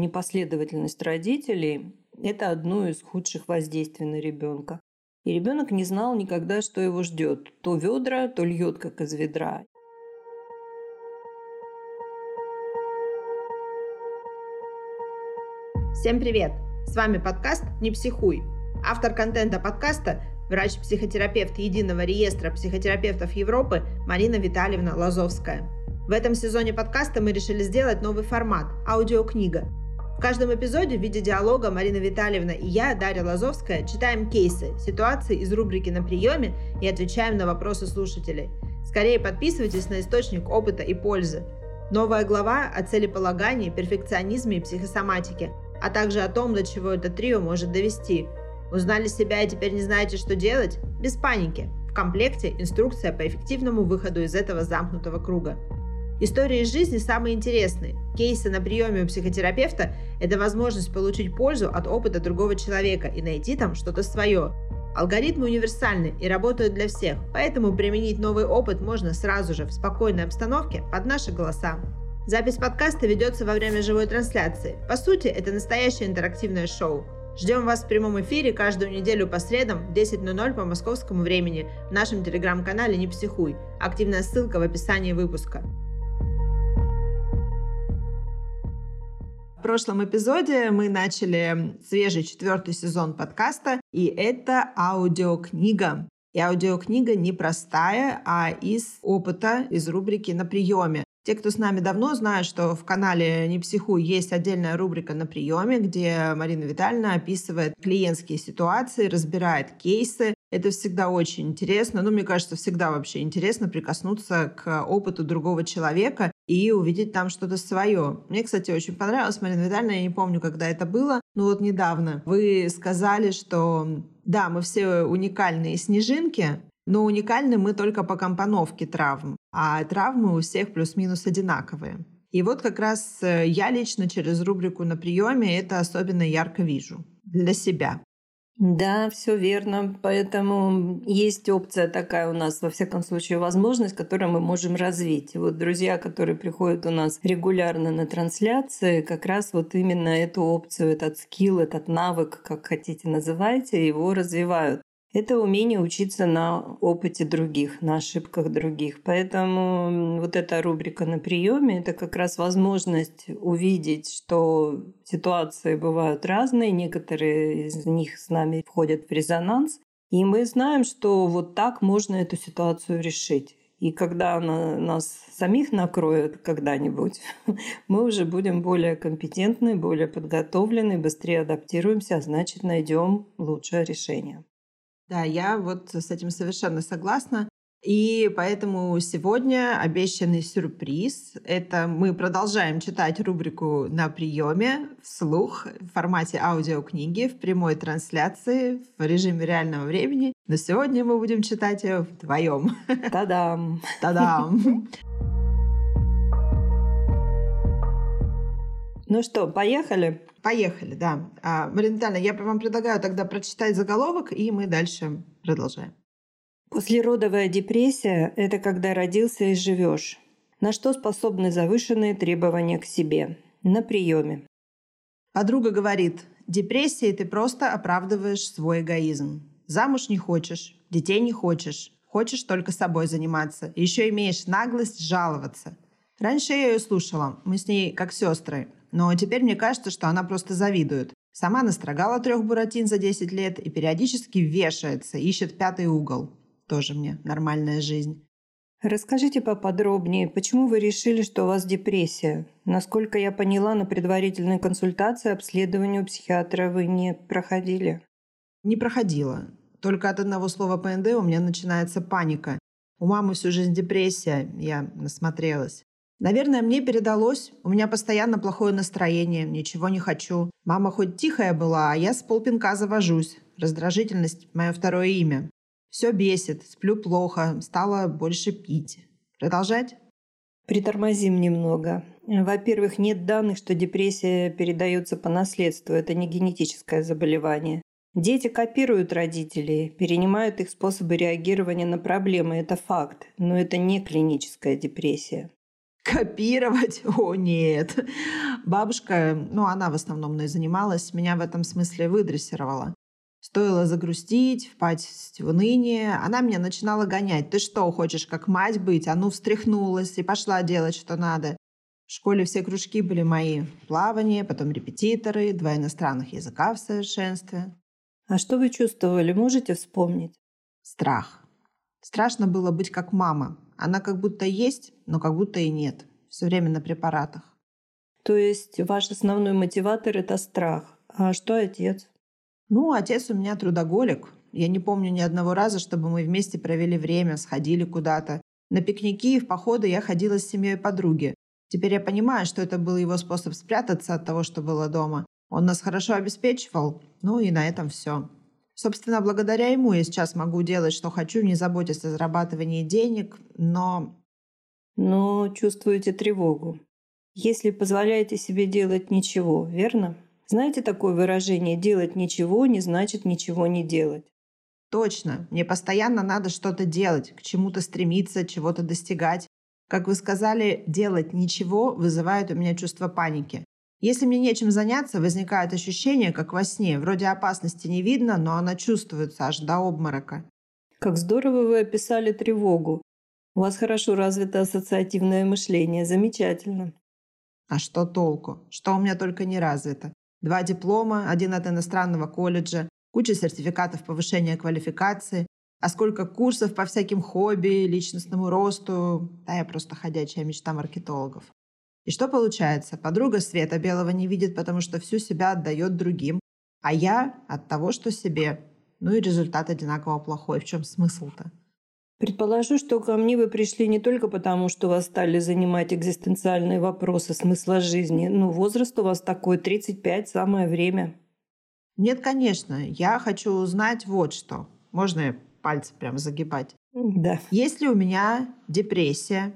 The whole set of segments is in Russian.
Непоследовательность родителей – это одно из худших воздействий на ребенка. И ребенок не знал никогда, что его ждет. То ведра, то льет, как из ведра. Всем привет! С вами подкаст «Не психуй». Автор контента подкаста – врач-психотерапевт Единого реестра психотерапевтов Европы Марина Витальевна Лазовская. В этом сезоне подкаста мы решили сделать новый формат – аудиокнига – в каждом эпизоде в виде диалога Марина Витальевна и я, Дарья Лазовская, читаем кейсы, ситуации из рубрики «На приеме» и отвечаем на вопросы слушателей. Скорее подписывайтесь на источник опыта и пользы. Новая глава о целеполагании, перфекционизме и психосоматике, а также о том, до чего это трио может довести. Узнали себя и теперь не знаете, что делать? Без паники. В комплекте инструкция по эффективному выходу из этого замкнутого круга. Истории из жизни самые интересные. Кейсы на приеме у психотерапевта – это возможность получить пользу от опыта другого человека и найти там что-то свое. Алгоритмы универсальны и работают для всех, поэтому применить новый опыт можно сразу же в спокойной обстановке под наши голоса. Запись подкаста ведется во время живой трансляции. По сути, это настоящее интерактивное шоу. Ждем вас в прямом эфире каждую неделю по средам в 10.00 по московскому времени в нашем телеграм-канале «Не психуй». Активная ссылка в описании выпуска. В прошлом эпизоде мы начали свежий четвертый сезон подкаста, и это аудиокнига. И аудиокнига не простая, а из опыта, из рубрики «На приеме». Те, кто с нами давно, знают, что в канале «Не психуй» есть отдельная рубрика «На приеме», где Марина Витальевна описывает клиентские ситуации, разбирает кейсы, это всегда очень интересно. Ну, мне кажется, всегда вообще интересно прикоснуться к опыту другого человека и увидеть там что-то свое. Мне, кстати, очень понравилось, Марина Витальевна, я не помню, когда это было, но вот недавно вы сказали, что да, мы все уникальные снежинки, но уникальны мы только по компоновке травм, а травмы у всех плюс-минус одинаковые. И вот как раз э, я лично через рубрику на приеме это особенно ярко вижу для себя. Да, все верно. Поэтому есть опция такая у нас, во всяком случае, возможность, которую мы можем развить. Вот друзья, которые приходят у нас регулярно на трансляции, как раз вот именно эту опцию, этот скилл, этот навык, как хотите называйте, его развивают это умение учиться на опыте других, на ошибках других. Поэтому вот эта рубрика на приеме это как раз возможность увидеть, что ситуации бывают разные, некоторые из них с нами входят в резонанс, и мы знаем, что вот так можно эту ситуацию решить. И когда она нас самих накроет когда-нибудь, мы уже будем более компетентны, более подготовлены, быстрее адаптируемся, а значит найдем лучшее решение. Да, я вот с этим совершенно согласна. И поэтому сегодня обещанный сюрприз — это мы продолжаем читать рубрику «На приеме» вслух в формате аудиокниги в прямой трансляции в режиме реального времени. Но сегодня мы будем читать ее вдвоем. Та-дам! Та-дам! Ну что, поехали? Поехали, да. А, Витальевна, я вам предлагаю тогда прочитать заголовок, и мы дальше продолжаем. Послеродовая депрессия – это когда родился и живешь. На что способны завышенные требования к себе? На приеме. Подруга говорит, депрессией ты просто оправдываешь свой эгоизм. Замуж не хочешь, детей не хочешь, хочешь только собой заниматься, еще имеешь наглость жаловаться. Раньше я ее слушала, мы с ней как сестры, но теперь мне кажется, что она просто завидует. Сама настрогала трех буратин за 10 лет и периодически вешается, ищет пятый угол. Тоже мне нормальная жизнь. Расскажите поподробнее, почему вы решили, что у вас депрессия? Насколько я поняла, на предварительной консультации обследование у психиатра вы не проходили. Не проходила. Только от одного слова ПНД у меня начинается паника. У мамы всю жизнь депрессия, я насмотрелась. Наверное, мне передалось. У меня постоянно плохое настроение, ничего не хочу. Мама хоть тихая была, а я с полпинка завожусь. Раздражительность – мое второе имя. Все бесит, сплю плохо, стала больше пить. Продолжать? Притормозим немного. Во-первых, нет данных, что депрессия передается по наследству. Это не генетическое заболевание. Дети копируют родителей, перенимают их способы реагирования на проблемы. Это факт. Но это не клиническая депрессия. Копировать? О, нет. Бабушка, ну, она в основном мной занималась, меня в этом смысле выдрессировала. Стоило загрустить, впасть в уныние, она меня начинала гонять. Ты что, хочешь как мать быть? А ну, встряхнулась и пошла делать, что надо. В школе все кружки были мои. Плавание, потом репетиторы, два иностранных языка в совершенстве. А что вы чувствовали, можете вспомнить? Страх. Страшно было быть как мама. Она как будто есть, но как будто и нет. Все время на препаратах. То есть ваш основной мотиватор – это страх. А что отец? Ну, отец у меня трудоголик. Я не помню ни одного раза, чтобы мы вместе провели время, сходили куда-то. На пикники и в походы я ходила с семьей подруги. Теперь я понимаю, что это был его способ спрятаться от того, что было дома. Он нас хорошо обеспечивал, ну и на этом все. Собственно, благодаря ему я сейчас могу делать, что хочу, не заботясь о зарабатывании денег, но... Но чувствуете тревогу. Если позволяете себе делать ничего, верно? Знаете такое выражение «делать ничего не значит ничего не делать»? Точно. Мне постоянно надо что-то делать, к чему-то стремиться, чего-то достигать. Как вы сказали, делать ничего вызывает у меня чувство паники. Если мне нечем заняться, возникает ощущение, как во сне. Вроде опасности не видно, но она чувствуется аж до обморока. Как здорово вы описали тревогу. У вас хорошо развито ассоциативное мышление. Замечательно. А что толку? Что у меня только не развито? Два диплома, один от иностранного колледжа, куча сертификатов повышения квалификации, а сколько курсов по всяким хобби, личностному росту. Да, я просто ходячая мечта маркетологов. И что получается? Подруга Света Белого не видит, потому что всю себя отдает другим, а я от того, что себе. Ну и результат одинаково плохой. В чем смысл-то? Предположу, что ко мне вы пришли не только потому, что вас стали занимать экзистенциальные вопросы смысла жизни. Ну, возраст у вас такой, 35, самое время. Нет, конечно. Я хочу узнать вот что. Можно пальцы прям загибать. Да. Есть ли у меня депрессия?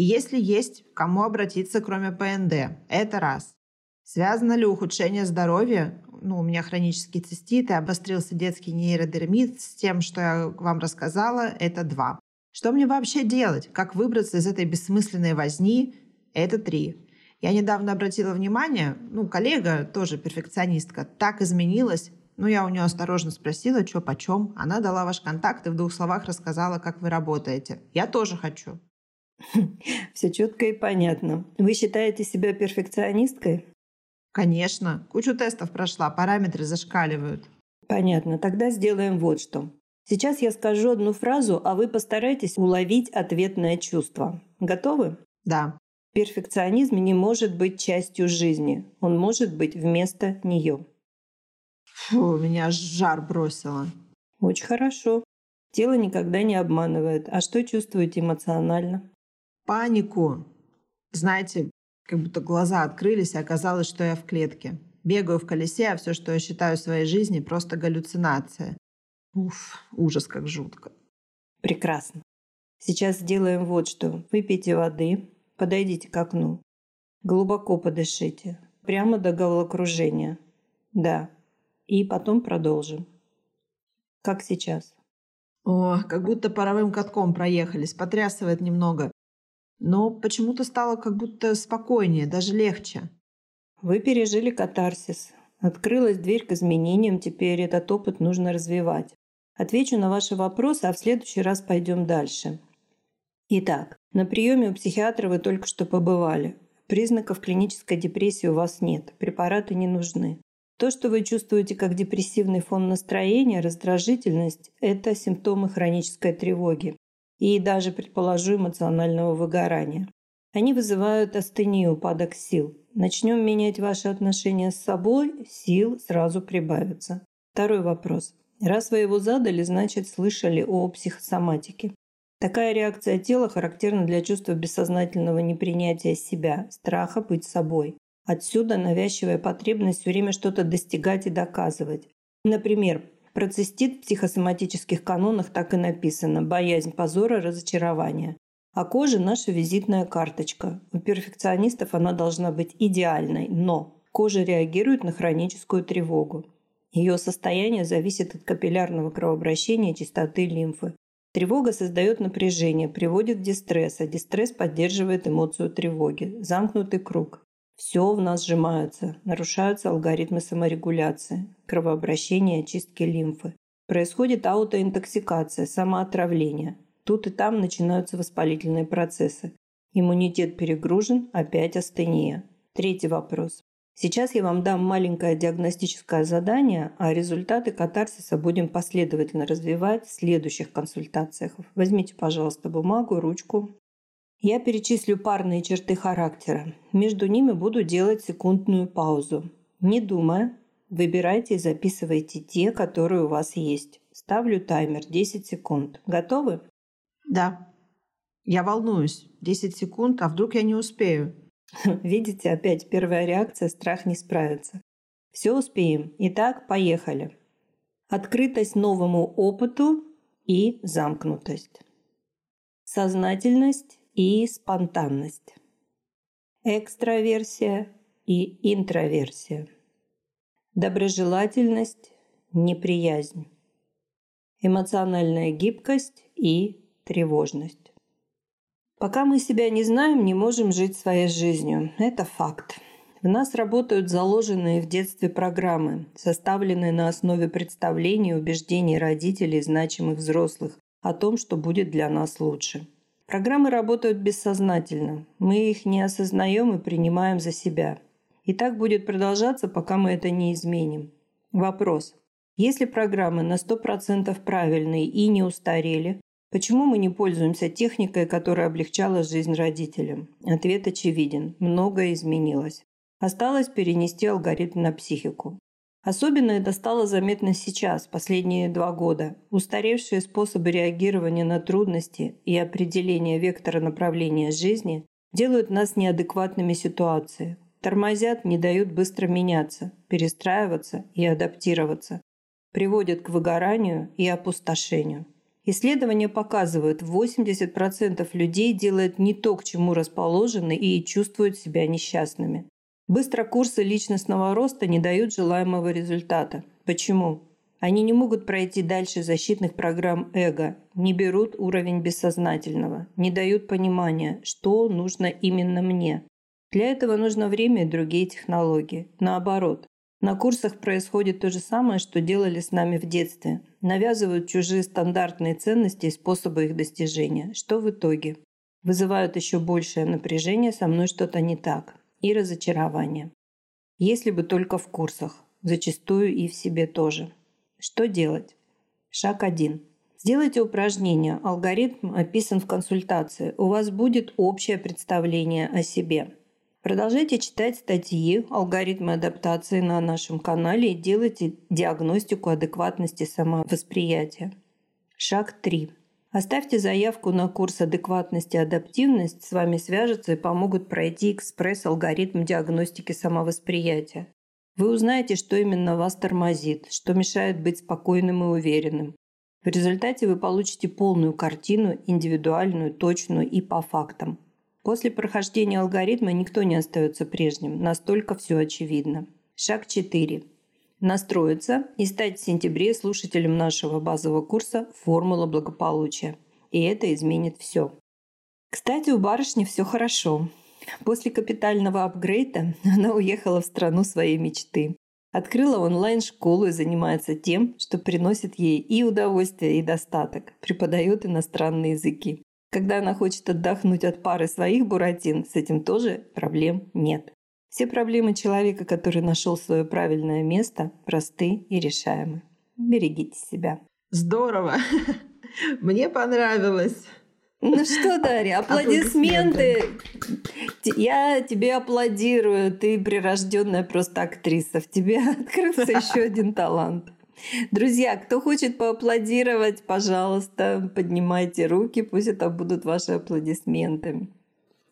И если есть, к кому обратиться, кроме ПНД? Это раз. Связано ли ухудшение здоровья? Ну, у меня хронический цистит и обострился детский нейродермит с тем, что я вам рассказала, это два. Что мне вообще делать? Как выбраться из этой бессмысленной возни? Это три. Я недавно обратила внимание, ну, коллега, тоже перфекционистка, так изменилась, ну, я у нее осторожно спросила, что почем. Она дала ваш контакт и в двух словах рассказала, как вы работаете. Я тоже хочу. Все четко и понятно. Вы считаете себя перфекционисткой? Конечно. Кучу тестов прошла, параметры зашкаливают. Понятно. Тогда сделаем вот что. Сейчас я скажу одну фразу, а вы постарайтесь уловить ответное чувство. Готовы? Да. Перфекционизм не может быть частью жизни. Он может быть вместо нее. Фу, меня жар бросило. Очень хорошо. Тело никогда не обманывает. А что чувствуете эмоционально? Панику. Знаете, как будто глаза открылись, и оказалось, что я в клетке. Бегаю в колесе, а все, что я считаю своей жизни, просто галлюцинация. Уф, ужас как жутко. Прекрасно. Сейчас сделаем вот что. Выпейте воды, подойдите к окну. Глубоко подышите. Прямо до головокружения. Да, и потом продолжим. Как сейчас? О, как будто паровым катком проехались, потрясывает немного. Но почему-то стало как будто спокойнее, даже легче. Вы пережили катарсис. Открылась дверь к изменениям, теперь этот опыт нужно развивать. Отвечу на ваши вопросы, а в следующий раз пойдем дальше. Итак, на приеме у психиатра вы только что побывали. Признаков клинической депрессии у вас нет, препараты не нужны. То, что вы чувствуете как депрессивный фон настроения, раздражительность – это симптомы хронической тревоги и даже, предположу, эмоционального выгорания. Они вызывают астению, упадок сил. Начнем менять ваши отношения с собой, сил сразу прибавится. Второй вопрос. Раз вы его задали, значит, слышали о психосоматике. Такая реакция тела характерна для чувства бессознательного непринятия себя, страха быть собой. Отсюда навязчивая потребность все время что-то достигать и доказывать. Например, про цистит в психосоматических канонах так и написано – боязнь позора, разочарования. А кожа – наша визитная карточка. У перфекционистов она должна быть идеальной, но кожа реагирует на хроническую тревогу. Ее состояние зависит от капиллярного кровообращения и чистоты лимфы. Тревога создает напряжение, приводит к дистрессу, а дистресс поддерживает эмоцию тревоги. Замкнутый круг. Все в нас сжимается, нарушаются алгоритмы саморегуляции, кровообращения, очистки лимфы. Происходит аутоинтоксикация, самоотравление. Тут и там начинаются воспалительные процессы. Иммунитет перегружен, опять астения. Третий вопрос. Сейчас я вам дам маленькое диагностическое задание, а результаты катарсиса будем последовательно развивать в следующих консультациях. Возьмите, пожалуйста, бумагу, ручку. Я перечислю парные черты характера. Между ними буду делать секундную паузу. Не думая, выбирайте и записывайте те, которые у вас есть. Ставлю таймер 10 секунд. Готовы? Да. Я волнуюсь. 10 секунд, а вдруг я не успею? Видите, опять первая реакция – страх не справиться. Все успеем. Итак, поехали. Открытость новому опыту и замкнутость. Сознательность и спонтанность. Экстраверсия и интроверсия. Доброжелательность, неприязнь. Эмоциональная гибкость и тревожность. Пока мы себя не знаем, не можем жить своей жизнью. Это факт. В нас работают заложенные в детстве программы, составленные на основе представлений и убеждений родителей и значимых взрослых о том, что будет для нас лучше. Программы работают бессознательно. Мы их не осознаем и принимаем за себя. И так будет продолжаться, пока мы это не изменим. Вопрос. Если программы на 100% правильные и не устарели, Почему мы не пользуемся техникой, которая облегчала жизнь родителям? Ответ очевиден. Многое изменилось. Осталось перенести алгоритм на психику. Особенно это стало заметно сейчас, последние два года. Устаревшие способы реагирования на трудности и определения вектора направления жизни делают нас неадекватными ситуации, тормозят, не дают быстро меняться, перестраиваться и адаптироваться, приводят к выгоранию и опустошению. Исследования показывают, 80% людей делают не то, к чему расположены и чувствуют себя несчастными. Быстро курсы личностного роста не дают желаемого результата. Почему? Они не могут пройти дальше защитных программ эго, не берут уровень бессознательного, не дают понимания, что нужно именно мне. Для этого нужно время и другие технологии. Наоборот, на курсах происходит то же самое, что делали с нами в детстве. Навязывают чужие стандартные ценности и способы их достижения. Что в итоге? Вызывают еще большее напряжение, со мной что-то не так. И разочарование. Если бы только в курсах. Зачастую и в себе тоже. Что делать? Шаг один. Сделайте упражнение. Алгоритм описан в консультации. У вас будет общее представление о себе. Продолжайте читать статьи, алгоритмы адаптации на нашем канале и делайте диагностику адекватности самовосприятия. Шаг 3. Оставьте заявку на курс адекватности и адаптивность, с вами свяжутся и помогут пройти экспресс-алгоритм диагностики самовосприятия. Вы узнаете, что именно вас тормозит, что мешает быть спокойным и уверенным. В результате вы получите полную картину, индивидуальную, точную и по фактам. После прохождения алгоритма никто не остается прежним, настолько все очевидно. Шаг 4. Настроиться и стать в сентябре слушателем нашего базового курса «Формула благополучия». И это изменит все. Кстати, у барышни все хорошо. После капитального апгрейда она уехала в страну своей мечты. Открыла онлайн-школу и занимается тем, что приносит ей и удовольствие, и достаток. Преподает иностранные языки. Когда она хочет отдохнуть от пары своих буратин, с этим тоже проблем нет. Все проблемы человека, который нашел свое правильное место, просты и решаемы. Берегите себя. Здорово! Мне понравилось. Ну что, Дарья, аплодисменты. Я тебе аплодирую. Ты прирожденная просто актриса. В тебе открылся еще один талант. Друзья, кто хочет поаплодировать, пожалуйста, поднимайте руки, пусть это будут ваши аплодисменты.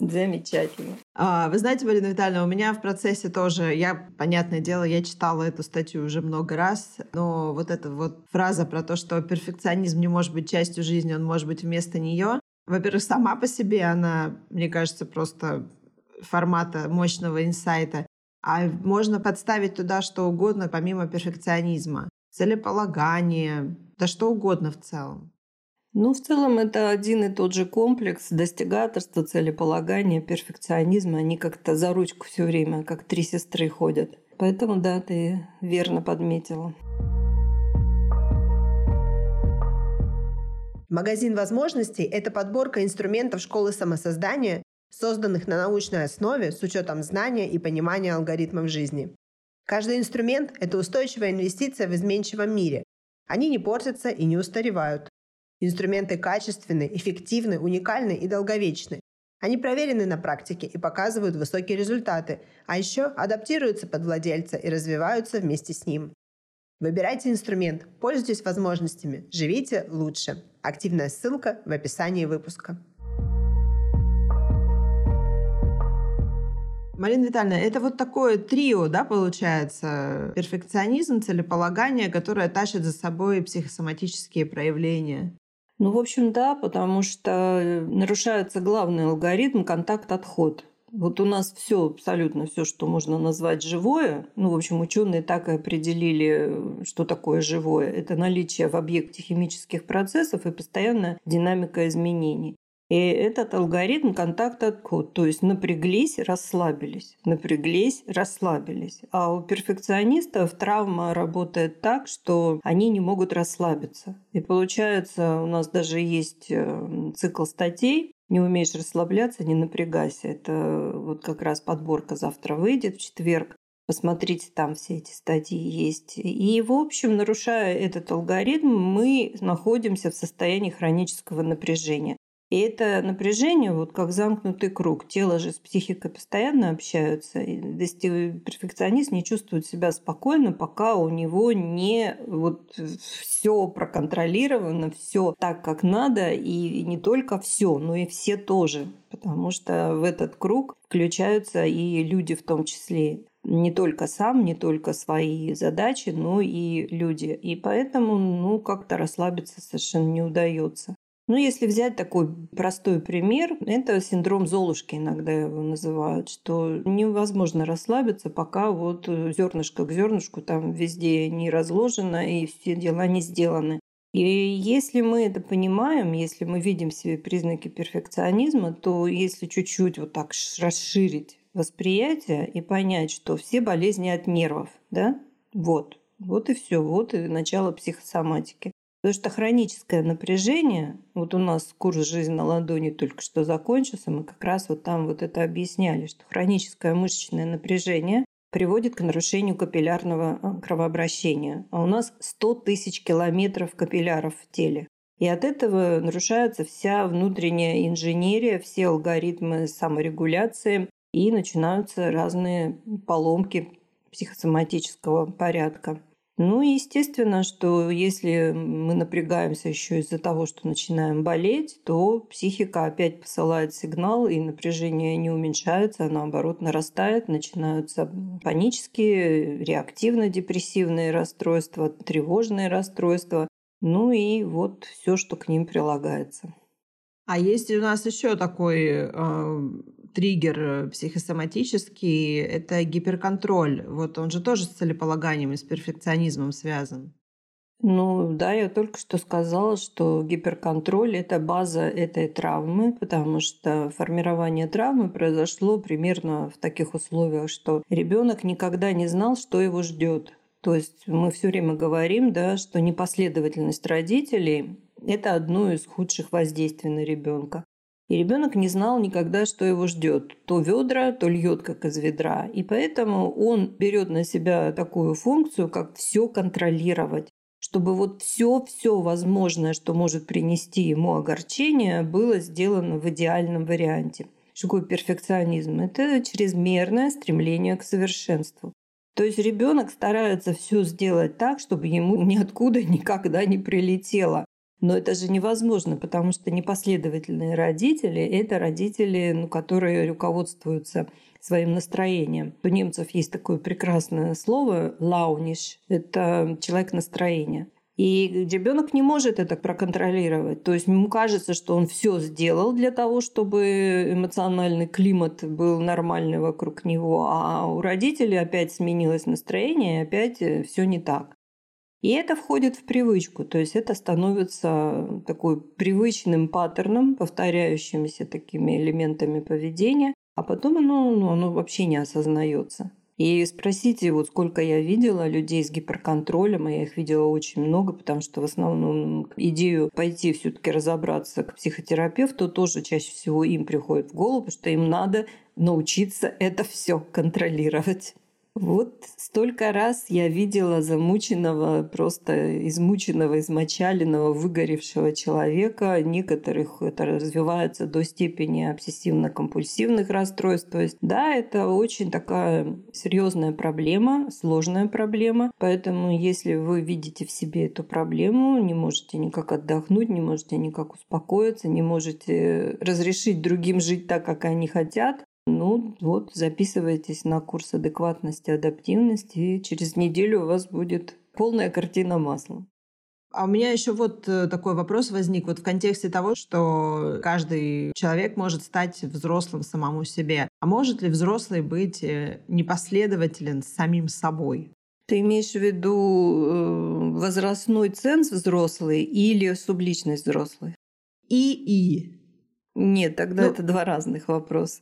Замечательно. А, вы знаете, Марина Витальевна, у меня в процессе тоже, я, понятное дело, я читала эту статью уже много раз, но вот эта вот фраза про то, что перфекционизм не может быть частью жизни, он может быть вместо нее. Во-первых, сама по себе она, мне кажется, просто формата мощного инсайта. А можно подставить туда что угодно, помимо перфекционизма целеполагание, да что угодно в целом. Ну, в целом это один и тот же комплекс достигаторства, целеполагания, перфекционизма. Они как-то за ручку все время, как три сестры ходят. Поэтому, да, ты верно подметила. Магазин возможностей – это подборка инструментов школы самосоздания, созданных на научной основе с учетом знания и понимания алгоритмов жизни. Каждый инструмент – это устойчивая инвестиция в изменчивом мире. Они не портятся и не устаревают. Инструменты качественны, эффективны, уникальны и долговечны. Они проверены на практике и показывают высокие результаты, а еще адаптируются под владельца и развиваются вместе с ним. Выбирайте инструмент, пользуйтесь возможностями, живите лучше. Активная ссылка в описании выпуска. Марина Витальевна, это вот такое трио, да, получается? Перфекционизм, целеполагание, которое тащит за собой психосоматические проявления. Ну, в общем, да, потому что нарушается главный алгоритм контакт-отход. Вот у нас все, абсолютно все, что можно назвать живое, ну, в общем, ученые так и определили, что такое живое. Это наличие в объекте химических процессов и постоянная динамика изменений. И этот алгоритм контакт-откод, то есть напряглись, расслабились, напряглись, расслабились. А у перфекционистов травма работает так, что они не могут расслабиться. И получается, у нас даже есть э, цикл статей «Не умеешь расслабляться, не напрягайся». Это вот как раз подборка завтра выйдет в четверг. Посмотрите, там все эти статьи есть. И, в общем, нарушая этот алгоритм, мы находимся в состоянии хронического напряжения. И это напряжение, вот как замкнутый круг. Тело же с психикой постоянно общаются. И перфекционист не чувствует себя спокойно, пока у него не вот все проконтролировано, все так, как надо, и не только все, но и все тоже. Потому что в этот круг включаются и люди в том числе не только сам, не только свои задачи, но и люди. И поэтому, ну, как-то расслабиться совершенно не удается. Ну, если взять такой простой пример, это синдром Золушки иногда его называют, что невозможно расслабиться, пока вот зернышко к зернышку там везде не разложено и все дела не сделаны. И если мы это понимаем, если мы видим в себе признаки перфекционизма, то если чуть-чуть вот так расширить восприятие и понять, что все болезни от нервов, да, вот, вот и все, вот и начало психосоматики. Потому что хроническое напряжение, вот у нас курс «Жизнь на ладони» только что закончился, мы как раз вот там вот это объясняли, что хроническое мышечное напряжение приводит к нарушению капиллярного а, кровообращения. А у нас 100 тысяч километров капилляров в теле. И от этого нарушается вся внутренняя инженерия, все алгоритмы саморегуляции, и начинаются разные поломки психосоматического порядка. Ну естественно, что если мы напрягаемся еще из-за того, что начинаем болеть, то психика опять посылает сигнал, и напряжение не уменьшается, а наоборот нарастает, начинаются панические, реактивно-депрессивные расстройства, тревожные расстройства, ну и вот все, что к ним прилагается. А есть у нас еще такой э, триггер э, психосоматический, это гиперконтроль. Вот он же тоже с целеполаганием и с перфекционизмом связан. Ну да, я только что сказала, что гиперконтроль – это база этой травмы, потому что формирование травмы произошло примерно в таких условиях, что ребенок никогда не знал, что его ждет. То есть мы все время говорим, да, что непоследовательность родителей – это одно из худших воздействий на ребенка. И ребенок не знал никогда, что его ждет. То ведра, то льет, как из ведра. И поэтому он берет на себя такую функцию, как все контролировать чтобы вот все-все возможное, что может принести ему огорчение, было сделано в идеальном варианте. Что такое перфекционизм? Это чрезмерное стремление к совершенству. То есть ребенок старается все сделать так, чтобы ему ниоткуда никогда не прилетело. Но это же невозможно, потому что непоследовательные родители – это родители, ну, которые руководствуются своим настроением. У немцев есть такое прекрасное слово «лауниш» – это человек настроения. И ребенок не может это проконтролировать. То есть ему кажется, что он все сделал для того, чтобы эмоциональный климат был нормальный вокруг него, а у родителей опять сменилось настроение, и опять э, все не так. И это входит в привычку, то есть это становится такой привычным паттерном, повторяющимися такими элементами поведения, а потом оно, ну, оно вообще не осознается. И спросите, вот сколько я видела людей с гиперконтролем, а я их видела очень много, потому что в основном идею пойти все таки разобраться к психотерапевту тоже чаще всего им приходит в голову, потому что им надо научиться это все контролировать. Вот столько раз я видела замученного, просто измученного, измочаленного, выгоревшего человека. Некоторых это развивается до степени обсессивно-компульсивных расстройств. То есть, да, это очень такая серьезная проблема, сложная проблема. Поэтому, если вы видите в себе эту проблему, не можете никак отдохнуть, не можете никак успокоиться, не можете разрешить другим жить так, как они хотят, ну вот, записывайтесь на курс адекватности, адаптивности, и через неделю у вас будет полная картина масла. А у меня еще вот э, такой вопрос возник вот в контексте того, что каждый человек может стать взрослым самому себе. А может ли взрослый быть э, непоследователен с самим собой? Ты имеешь в виду э, возрастной ценз взрослый или субличность взрослый? И-и. Нет, тогда ну, это два разных вопроса.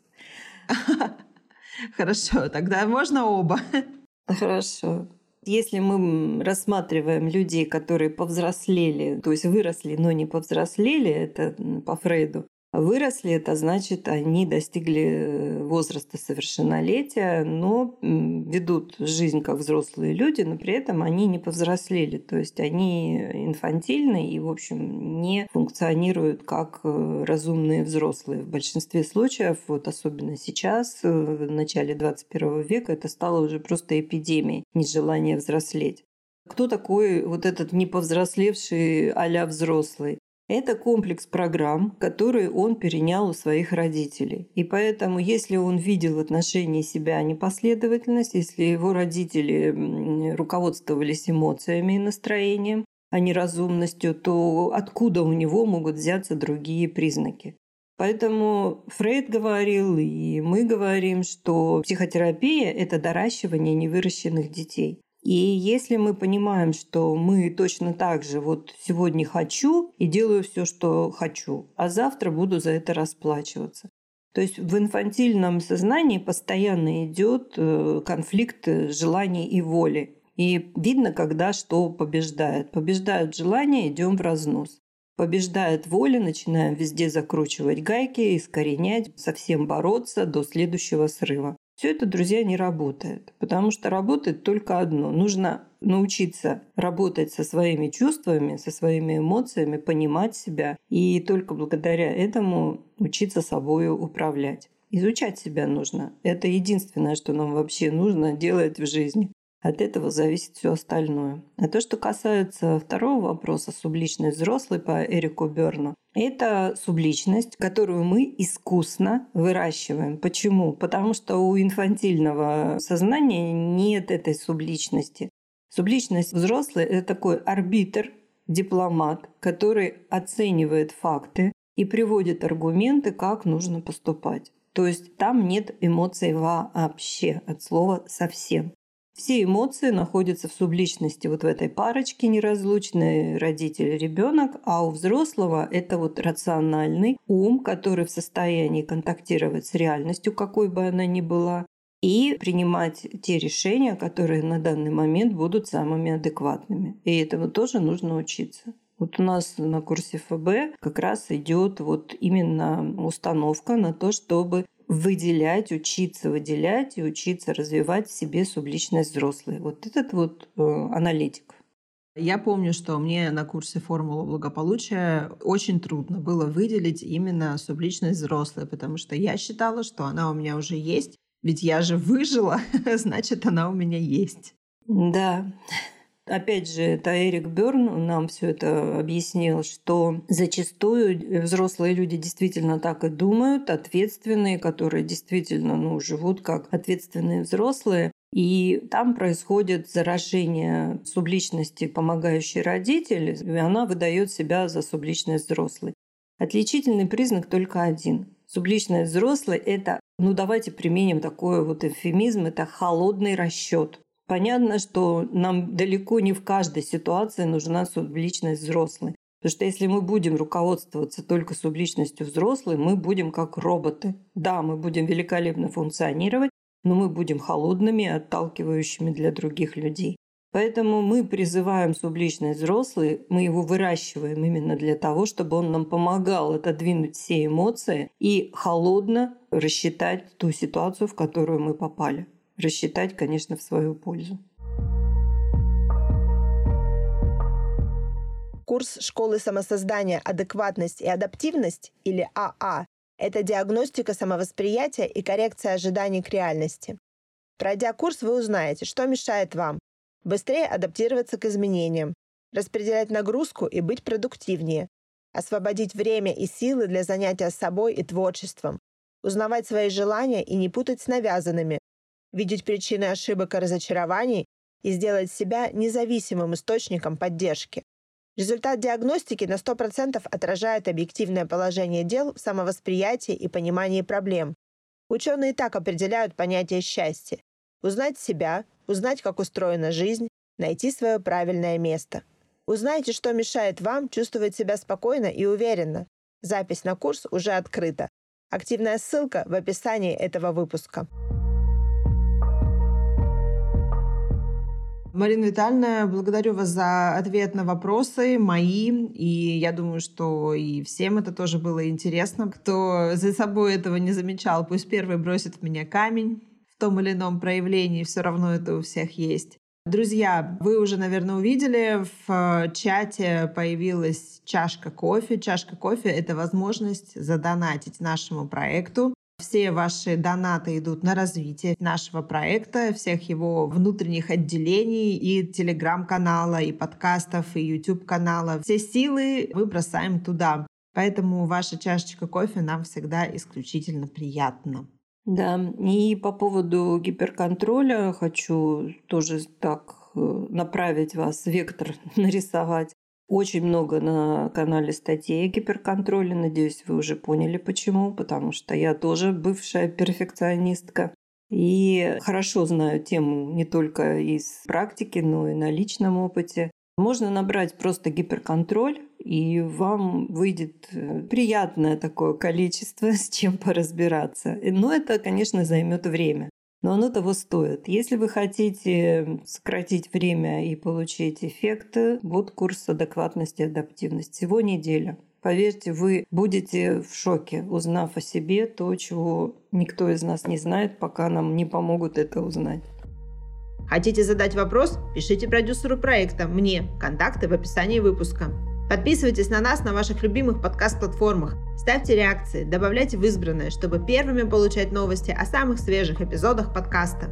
Хорошо, тогда можно оба. Хорошо. Если мы рассматриваем людей, которые повзрослели, то есть выросли, но не повзрослели, это по Фрейду, Выросли, это значит, они достигли э, возраста совершеннолетия, но ведут жизнь как взрослые люди, но при этом они не повзрослели. То есть они инфантильны и, в общем, не функционируют как э, разумные взрослые. В большинстве случаев, вот особенно сейчас, э, в начале 21 века, это стало уже просто эпидемией нежелания взрослеть. Кто такой вот этот неповзрослевший а взрослый? Это комплекс программ, которые он перенял у своих родителей. И поэтому, если он видел в отношении себя непоследовательность, если его родители руководствовались эмоциями и настроением, а не разумностью, то откуда у него могут взяться другие признаки? Поэтому Фрейд говорил, и мы говорим, что психотерапия – это доращивание невыращенных детей. И если мы понимаем, что мы точно так же вот сегодня хочу и делаю все, что хочу, а завтра буду за это расплачиваться. То есть в инфантильном сознании постоянно идет э, конфликт желаний и воли. И видно, когда что побеждает. Побеждают желания, идем в разнос. Побеждает воля, начинаем везде закручивать гайки, искоренять, совсем бороться до следующего срыва. Все это, друзья, не работает, потому что работает только одно. Нужно научиться работать со своими чувствами, со своими эмоциями, понимать себя и только благодаря этому учиться собой управлять. Изучать себя нужно. Это единственное, что нам вообще нужно делать в жизни. От этого зависит все остальное. А то, что касается второго вопроса, субличность взрослый по Эрику Берну, это субличность, которую мы искусно выращиваем. Почему? Потому что у инфантильного сознания нет этой субличности. Субличность взрослый – это такой арбитр, дипломат, который оценивает факты и приводит аргументы, как нужно поступать. То есть там нет эмоций вообще, от слова совсем. Все эмоции находятся в субличности вот в этой парочке неразлучной родитель-ребенок, а у взрослого это вот рациональный ум, который в состоянии контактировать с реальностью, какой бы она ни была, и принимать те решения, которые на данный момент будут самыми адекватными. И этому тоже нужно учиться. Вот у нас на курсе ФБ как раз идет вот именно установка на то, чтобы выделять, учиться выделять и учиться развивать в себе субличность взрослой. Вот этот вот э, аналитик. Я помню, что мне на курсе «Формула благополучия» очень трудно было выделить именно субличность взрослой, потому что я считала, что она у меня уже есть, ведь я же выжила, значит, она у меня есть. Да, Опять же, это Эрик Берн нам все это объяснил, что зачастую взрослые люди действительно так и думают, ответственные, которые действительно ну, живут как ответственные взрослые. И там происходит заражение субличности помогающей родители, и она выдает себя за субличность взрослой. Отличительный признак только один. Субличность взрослой – это, ну давайте применим такой вот эвфемизм, это холодный расчет. Понятно, что нам далеко не в каждой ситуации нужна субличность взрослой. Потому что если мы будем руководствоваться только субличностью взрослой, мы будем как роботы. Да, мы будем великолепно функционировать, но мы будем холодными отталкивающими для других людей. Поэтому мы призываем субличность взрослый, мы его выращиваем именно для того, чтобы он нам помогал отодвинуть все эмоции и холодно рассчитать ту ситуацию, в которую мы попали рассчитать, конечно, в свою пользу. Курс школы самосоздания «Адекватность и адаптивность» или АА а – это диагностика самовосприятия и коррекция ожиданий к реальности. Пройдя курс, вы узнаете, что мешает вам быстрее адаптироваться к изменениям, распределять нагрузку и быть продуктивнее, освободить время и силы для занятия собой и творчеством, узнавать свои желания и не путать с навязанными, видеть причины ошибок и разочарований и сделать себя независимым источником поддержки. Результат диагностики на 100% отражает объективное положение дел в самовосприятии и понимании проблем. Ученые так определяют понятие счастья. Узнать себя, узнать, как устроена жизнь, найти свое правильное место. Узнайте, что мешает вам чувствовать себя спокойно и уверенно. Запись на курс уже открыта. Активная ссылка в описании этого выпуска. Марина Витальевна, благодарю вас за ответ на вопросы мои. И я думаю, что и всем это тоже было интересно. Кто за собой этого не замечал, пусть первый бросит в меня камень в том или ином проявлении. Все равно это у всех есть. Друзья, вы уже, наверное, увидели, в чате появилась чашка кофе. Чашка кофе — это возможность задонатить нашему проекту. Все ваши донаты идут на развитие нашего проекта, всех его внутренних отделений и телеграм-канала, и подкастов, и YouTube-канала. Все силы мы бросаем туда. Поэтому ваша чашечка кофе нам всегда исключительно приятна. Да, и по поводу гиперконтроля хочу тоже так э, направить вас, вектор нарисовать. Очень много на канале статей о гиперконтроле. Надеюсь, вы уже поняли почему. Потому что я тоже бывшая перфекционистка. И хорошо знаю тему не только из практики, но и на личном опыте. Можно набрать просто гиперконтроль, и вам выйдет э, приятное такое количество, с чем поразбираться. Но это, конечно, займет время но оно того стоит. Если вы хотите сократить время и получить эффекты, вот курс адекватности и адаптивности. Всего неделя. Поверьте, вы будете в шоке, узнав о себе то, чего никто из нас не знает, пока нам не помогут это узнать. Хотите задать вопрос? Пишите продюсеру проекта, мне. Контакты в описании выпуска. Подписывайтесь на нас на ваших любимых подкаст-платформах, ставьте реакции, добавляйте в избранное, чтобы первыми получать новости о самых свежих эпизодах подкаста.